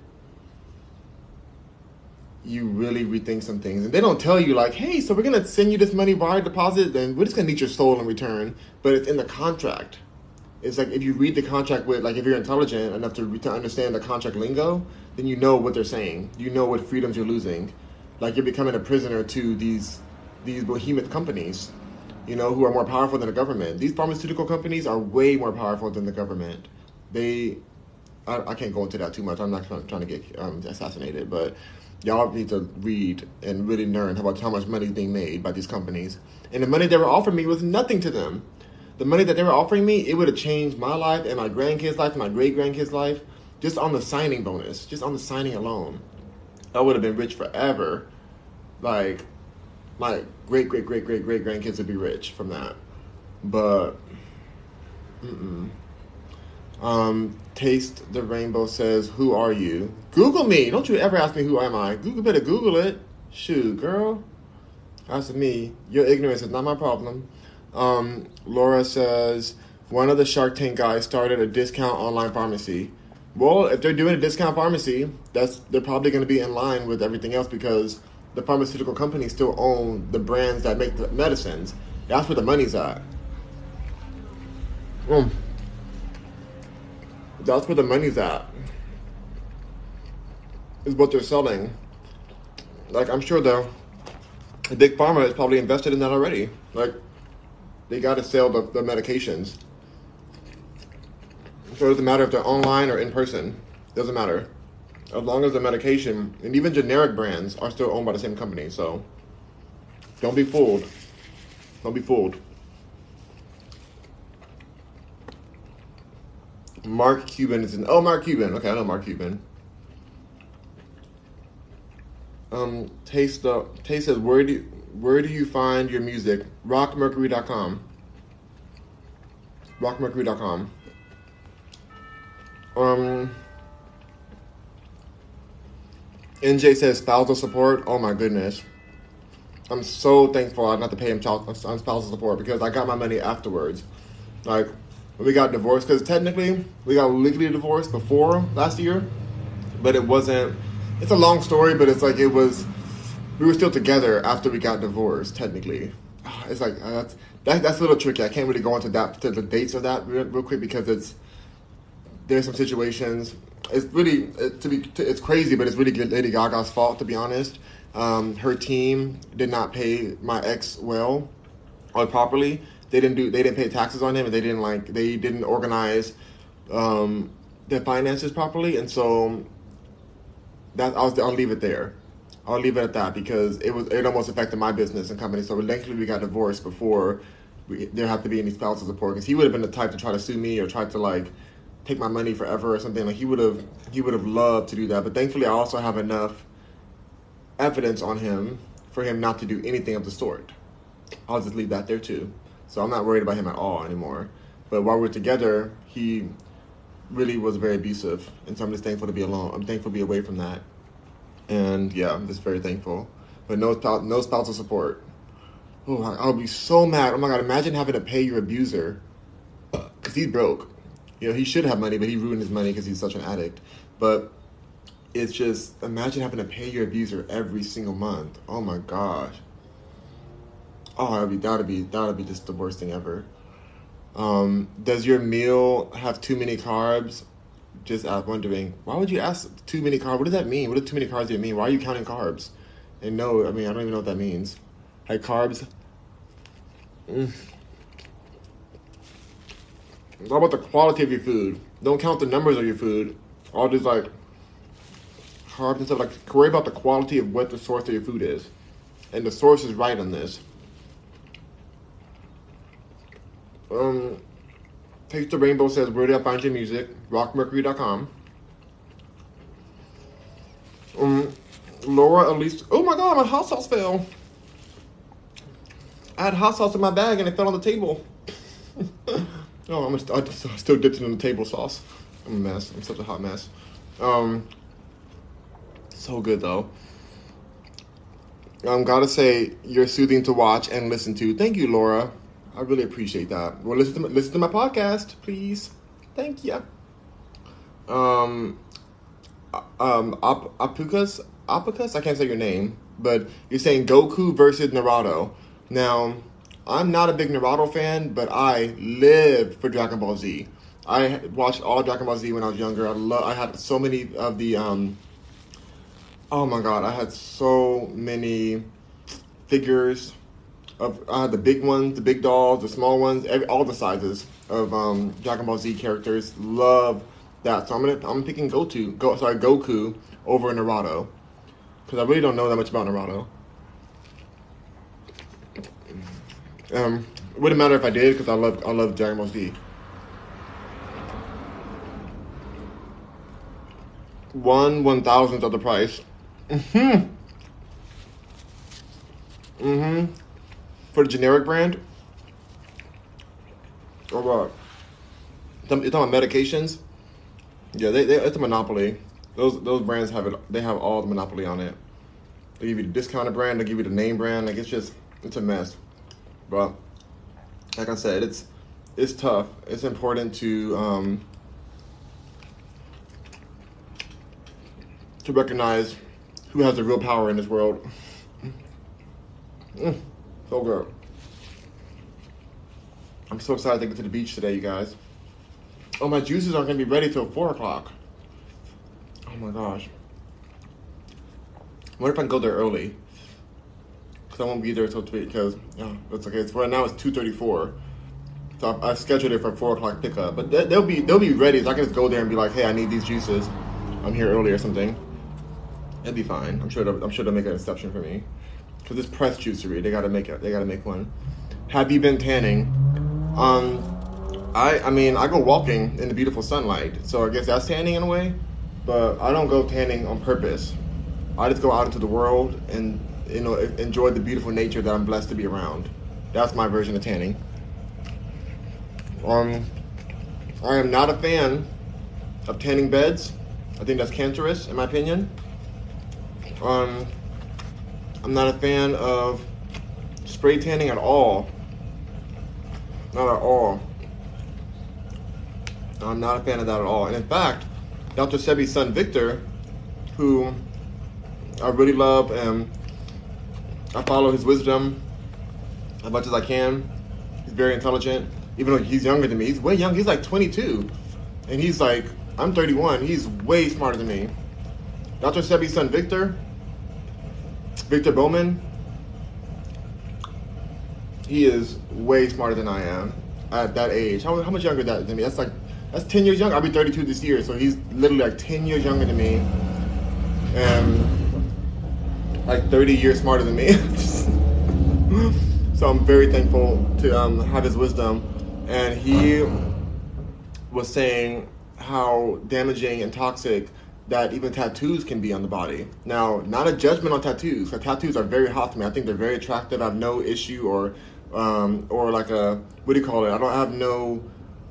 you really rethink some things. And they don't tell you like, "Hey, so we're gonna send you this money wire deposit, and we're just gonna need your soul in return." But it's in the contract. It's like if you read the contract with, like, if you're intelligent enough to to understand the contract lingo, then you know what they're saying. You know what freedoms you're losing. Like you're becoming a prisoner to these these behemoth companies you know, who are more powerful than the government. These pharmaceutical companies are way more powerful than the government. They, I, I can't go into that too much. I'm not trying, trying to get um, assassinated, but y'all need to read and really learn about how much money is being made by these companies. And the money they were offering me was nothing to them. The money that they were offering me, it would have changed my life and my grandkids' life, and my great grandkids' life, just on the signing bonus, just on the signing alone. I would have been rich forever. Like, my great great great great great grandkids would be rich from that. But mm-mm. um taste the rainbow says who are you google me don't you ever ask me who am i google better google it shoot girl that's me your ignorance is not my problem um, laura says one of the shark tank guys started a discount online pharmacy well if they're doing a discount pharmacy that's they're probably going to be in line with everything else because the pharmaceutical companies still own the brands that make the medicines. That's where the money's at. Mm. That's where the money's at. Is what they're selling. Like I'm sure the big pharma is probably invested in that already. Like they got to sell the, the medications. So it doesn't matter if they're online or in person. Doesn't matter as long as the medication and even generic brands are still owned by the same company. So don't be fooled. Don't be fooled. Mark Cuban is in. Oh, Mark Cuban. Okay, I know Mark Cuban. Um, taste the taste says where do where do you find your music? Rockmercury.com. Rockmercury.com. Um. NJ says spousal support. Oh my goodness. I'm so thankful I not to pay him child on spousal support because I got my money afterwards. Like we got divorced because technically we got legally divorced before last year, but it wasn't. It's a long story, but it's like it was. We were still together after we got divorced. Technically, it's like uh, that's that, that's a little tricky. I can't really go into that to the dates of that real, real quick because it's there's some situations it's really to be it's crazy, but it's really Lady Gaga's fault to be honest. Um, her team did not pay my ex well or properly. They didn't do they didn't pay taxes on him, and they didn't like they didn't organize um, their finances properly, and so that I'll I'll leave it there. I'll leave it at that because it was it almost affected my business and company. So thankfully we got divorced before we, there had to be any spousal support because he would have been the type to try to sue me or try to like take my money forever or something. Like he would have he would have loved to do that. But thankfully I also have enough evidence on him for him not to do anything of the sort. I'll just leave that there too. So I'm not worried about him at all anymore. But while we're together, he really was very abusive. And so I'm just thankful to be alone. I'm thankful to be away from that. And yeah, I'm just very thankful. But no, no spousal support. Oh, I'll be so mad. Oh my God, imagine having to pay your abuser because he's broke. You know, he should have money, but he ruined his money because he's such an addict. But it's just imagine having to pay your abuser every single month. Oh my gosh. Oh, that'd be that'd be that'd be just the worst thing ever. Um, does your meal have too many carbs? Just wondering, why would you ask too many carbs? What does that mean? What do too many carbs do mean? Why are you counting carbs? And no, I mean I don't even know what that means. Like carbs. Mm. It's all about the quality of your food. Don't count the numbers of your food. All just like carbs and stuff. Like worry about the quality of what the source of your food is, and the source is right on this. Um, Taste the Rainbow says, Where do I find your music? Rockmercury.com. Um, Laura Elise. Oh my god, my hot sauce fell. I had hot sauce in my bag and it fell on the table. oh, I'm a, I still dipped it in the table sauce. I'm a mess. I'm such a hot mess. Um, so good though. I'm um, gotta say, you're soothing to watch and listen to. Thank you, Laura. I really appreciate that. Well, listen to my, listen to my podcast, please. Thank you. Um, uh, um, Apukas, Apukas. I can't say your name, but you're saying Goku versus Naruto. Now, I'm not a big Naruto fan, but I live for Dragon Ball Z. I watched all Dragon Ball Z when I was younger. I love. I had so many of the. Um, oh my god! I had so many figures of had the big ones, the big dolls, the small ones, every, all the sizes of um, Dragon Ball Z characters. Love that. So I'm gonna I'm picking Goku, go sorry Goku over Naruto because I really don't know that much about Naruto. Um, it wouldn't matter if I did because I love I love Dragon Ball Z. One one thousandth of the price. Mm-hmm. Mm-hmm for the generic brand? Or what? You're talking about medications? Yeah, they, they it's a monopoly. Those those brands have it. They have all the monopoly on it. They give you the discounted brand. They give you the name brand. Like it's just it's a mess. But like I said, it's it's tough. It's important to um, to recognize who has the real power in this world. Oh, so good. I'm so excited to get to the beach today, you guys. Oh, my juices aren't going to be ready till 4 o'clock. Oh my gosh. What if I go there early? Because I won't be there till 3, because, yeah, that's okay. It's, right now it's 2.34. So I, I scheduled it for 4 o'clock pickup. But they, they'll be they'll be ready. So I can just go there and be like, hey, I need these juices. I'm here early or something. It'd be fine. I'm sure I'm sure they'll make an exception for me because it's Pressed Juicery. They gotta make it. They gotta make one. Have you been tanning? Um, I I mean I go walking in the beautiful sunlight, so I guess that's tanning in a way. But I don't go tanning on purpose. I just go out into the world and you know enjoy the beautiful nature that I'm blessed to be around. That's my version of tanning. Um, I am not a fan of tanning beds. I think that's cancerous, in my opinion. Um, I'm not a fan of spray tanning at all. Not at all. I'm not a fan of that at all. And in fact, Dr. Sebi's son Victor, who I really love and I follow his wisdom as much as I can. He's very intelligent, even though he's younger than me. He's way young. He's like 22, and he's like I'm 31. He's way smarter than me. Dr. Sebi's son Victor Victor Bowman, he is way smarter than I am at that age. How, how much younger than me? That's like that's ten years younger. I'll be 32 this year, so he's literally like 10 years younger than me, and like 30 years smarter than me. so I'm very thankful to um, have his wisdom. And he was saying how damaging and toxic that even tattoos can be on the body. Now, not a judgment on tattoos. tattoos are very hot to me. I think they're very attractive. I have no issue or um, or like a what do you call it? I don't have no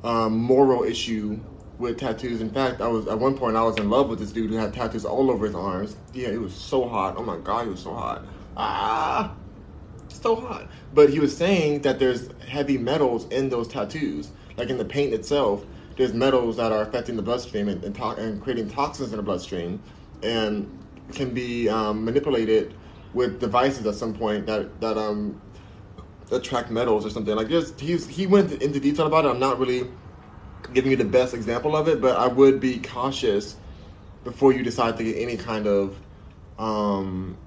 um, moral issue with tattoos. In fact, I was at one point I was in love with this dude who had tattoos all over his arms. Yeah, it was so hot. Oh my god, he was so hot. Ah, so hot. But he was saying that there's heavy metals in those tattoos. like in the paint itself, there's metals that are affecting the bloodstream and, and, to- and creating toxins in the bloodstream, and can be um, manipulated with devices at some point that that um attract metals or something. Like just he's he went into detail about it. I'm not really giving you the best example of it, but I would be cautious before you decide to get any kind of um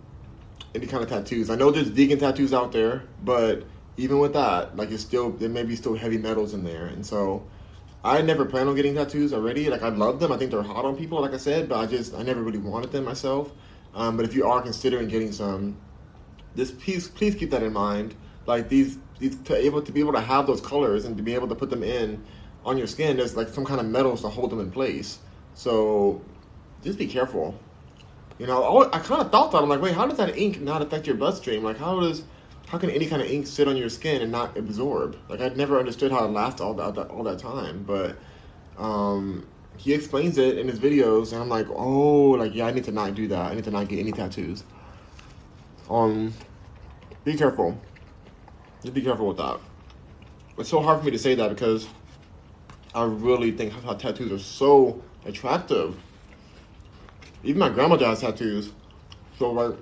any kind of tattoos. I know there's vegan tattoos out there, but even with that, like it's still there may be still heavy metals in there, and so I never plan on getting tattoos already. Like I love them. I think they're hot on people, like I said, but I just I never really wanted them myself. Um, but if you are considering getting some, just please please keep that in mind. Like these these to able to be able to have those colors and to be able to put them in on your skin, there's like some kind of metals to hold them in place. So just be careful. You know, I, I kind of thought that I'm like, wait, how does that ink not affect your bloodstream? Like, how does how can any kind of ink sit on your skin and not absorb? Like, I'd never understood how it lasts all that, all that time, but um, he explains it in his videos, and I'm like, oh, like yeah, I need to not do that. I need to not get any tattoos. Um, be careful. Just be careful with that. It's so hard for me to say that because I really think how tattoos are so attractive. Even my grandma has tattoos, so like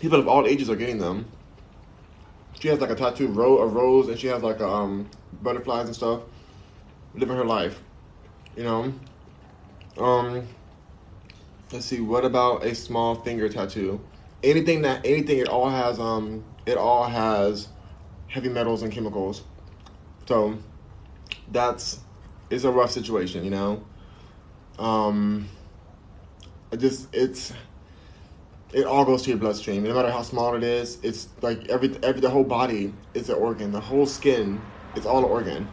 people of all ages are getting them. She has like a tattoo ro- a rose, and she has like um butterflies and stuff. Living her life, you know. Um, let's see. What about a small finger tattoo? Anything that anything it all has um it all has heavy metals and chemicals. So that's it's a rough situation, you know. Um, I just it's it all goes to your bloodstream. No matter how small it is, it's like every every the whole body is an organ. The whole skin is all an organ.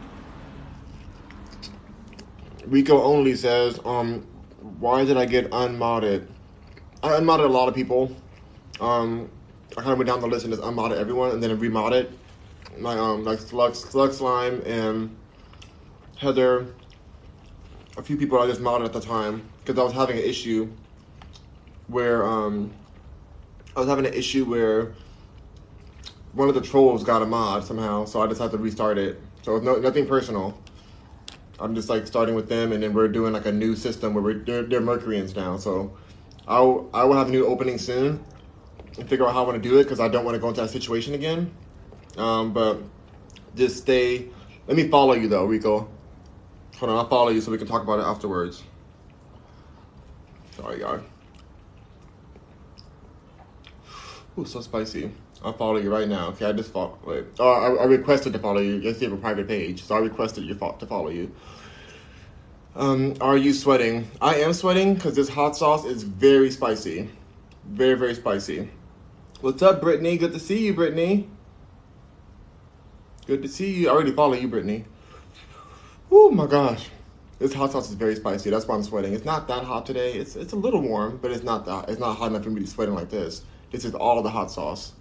Rico only says, um, why did I get unmodded? I unmodded a lot of people. Um, I kind of went down the list and just unmodded everyone, and then remodded my um like Slug, Slug Slime and Heather. A few people I just modded at the time because I was having an issue where um I was having an issue where one of the trolls got a mod somehow, so I just had to restart it. So it's no, nothing personal. I'm just like starting with them, and then we're doing like a new system where we're they're, they're Mercuryans now. So I'll I will have a new opening soon and figure out how I want to do it because I don't want to go into that situation again. Um, but just stay. Let me follow you though, Rico. Hold on, I'll follow you so we can talk about it afterwards. Sorry, y'all. Ooh, so spicy. I'll follow you right now. Okay, I just follow. Wait. Oh, I, I requested to follow you. Yes, you have a private page, so I requested you fo- to follow you. Um, are you sweating? I am sweating because this hot sauce is very spicy, very very spicy. What's up, Brittany? Good to see you, Brittany. Good to see you. I already follow you, Brittany. Oh my gosh, this hot sauce is very spicy. That's why I'm sweating. It's not that hot today. It's it's a little warm, but it's not that. It's not hot enough for me to be sweating like this. This is all the hot sauce.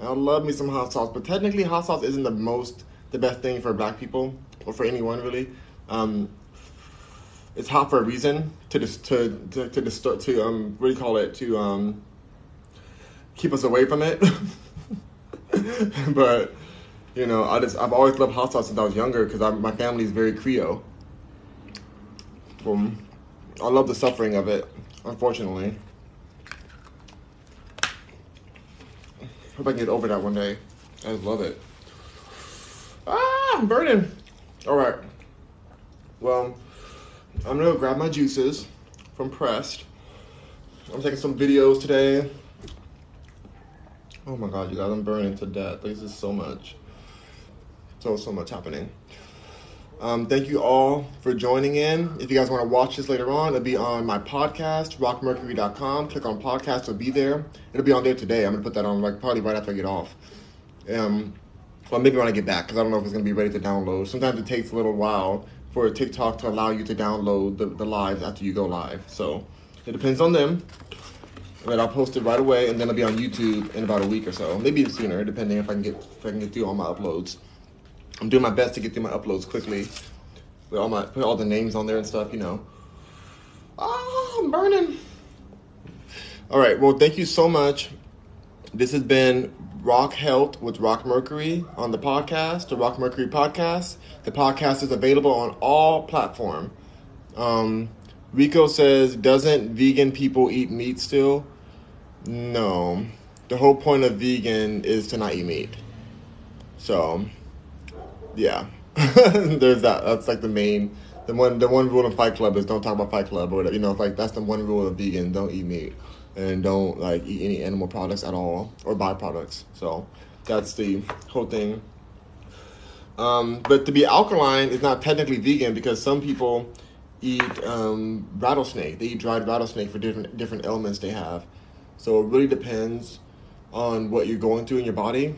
I love me some hot sauce, but technically, hot sauce isn't the most, the best thing for black people or for anyone really. Um, it's hot for a reason to dis- to to to, distort, to um what do you call it to um keep us away from it. but you know, I just I've always loved hot sauce since I was younger because my family is very Creole. Um, I love the suffering of it, unfortunately. Hope I can get over that one day. I love it. Ah, I'm burning. All right. Well, I'm gonna go grab my juices from Pressed. I'm taking some videos today. Oh my god, you guys, I'm burning to death. This is so much. So, so much happening. Um, thank you all for joining in. If you guys want to watch this later on, it'll be on my podcast, rockmercury.com. Click on podcast, it'll be there. It'll be on there today. I'm going to put that on like probably right after I get off. Um, well, maybe when I get back, because I don't know if it's going to be ready to download. Sometimes it takes a little while for TikTok to allow you to download the, the live after you go live. So it depends on them. But I'll post it right away, and then it'll be on YouTube in about a week or so, maybe sooner, depending if I can get if I can get through all my uploads. I'm doing my best to get through my uploads quickly. With all my put all the names on there and stuff, you know. Ah, I'm burning. All right. Well, thank you so much this has been Rock Health with Rock Mercury on the podcast, the Rock Mercury podcast. The podcast is available on all platform. Um, Rico says, doesn't vegan people eat meat still? No. The whole point of vegan is to not eat meat. So, yeah. There's that. That's like the main the one the one rule in Fight Club is don't talk about Fight Club or whatever. You know, like that's the one rule of vegan: don't eat meat and don't like eat any animal products at all or byproducts. So that's the whole thing. Um, but to be alkaline is not technically vegan because some people eat um, rattlesnake. They eat dried rattlesnake for different different ailments they have. So it really depends on what you're going through in your body.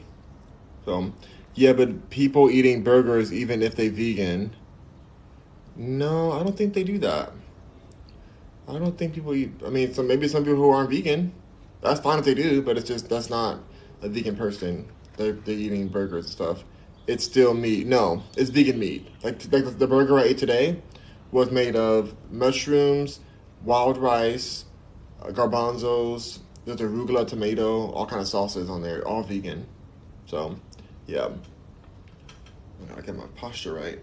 So yeah, but people eating burgers, even if they vegan, no, I don't think they do that. I don't think people eat. I mean, so maybe some people who aren't vegan, that's fine if they do, but it's just that's not a vegan person. They're, they're eating burgers and stuff. It's still meat. No, it's vegan meat. Like like the burger I ate today was made of mushrooms, wild rice, uh, garbanzos. There's arugula, tomato, all kind of sauces on there, all vegan. So, yeah. I gotta get my posture right.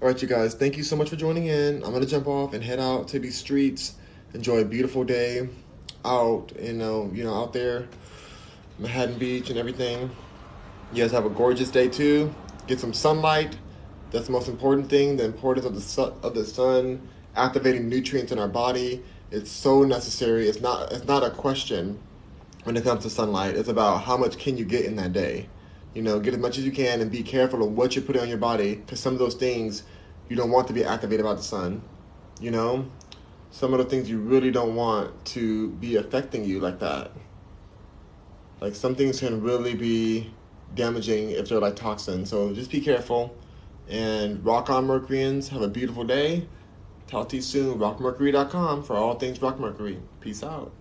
All right, you guys, thank you so much for joining in. I'm to jump off and head out to these streets, enjoy a beautiful day out, you know, you know, out there, Manhattan Beach and everything. You guys have a gorgeous day too. Get some sunlight. That's the most important thing. The importance of the of the sun activating nutrients in our body. It's so necessary. It's not. It's not a question when it comes to sunlight. It's about how much can you get in that day. You know, get as much as you can and be careful of what you're putting on your body because some of those things you don't want to be activated by the sun. You know, some of the things you really don't want to be affecting you like that. Like some things can really be damaging if they're like toxins. So just be careful. And rock on Mercuryans. Have a beautiful day. Talk to you soon. RockMercury.com for all things Rock Mercury. Peace out.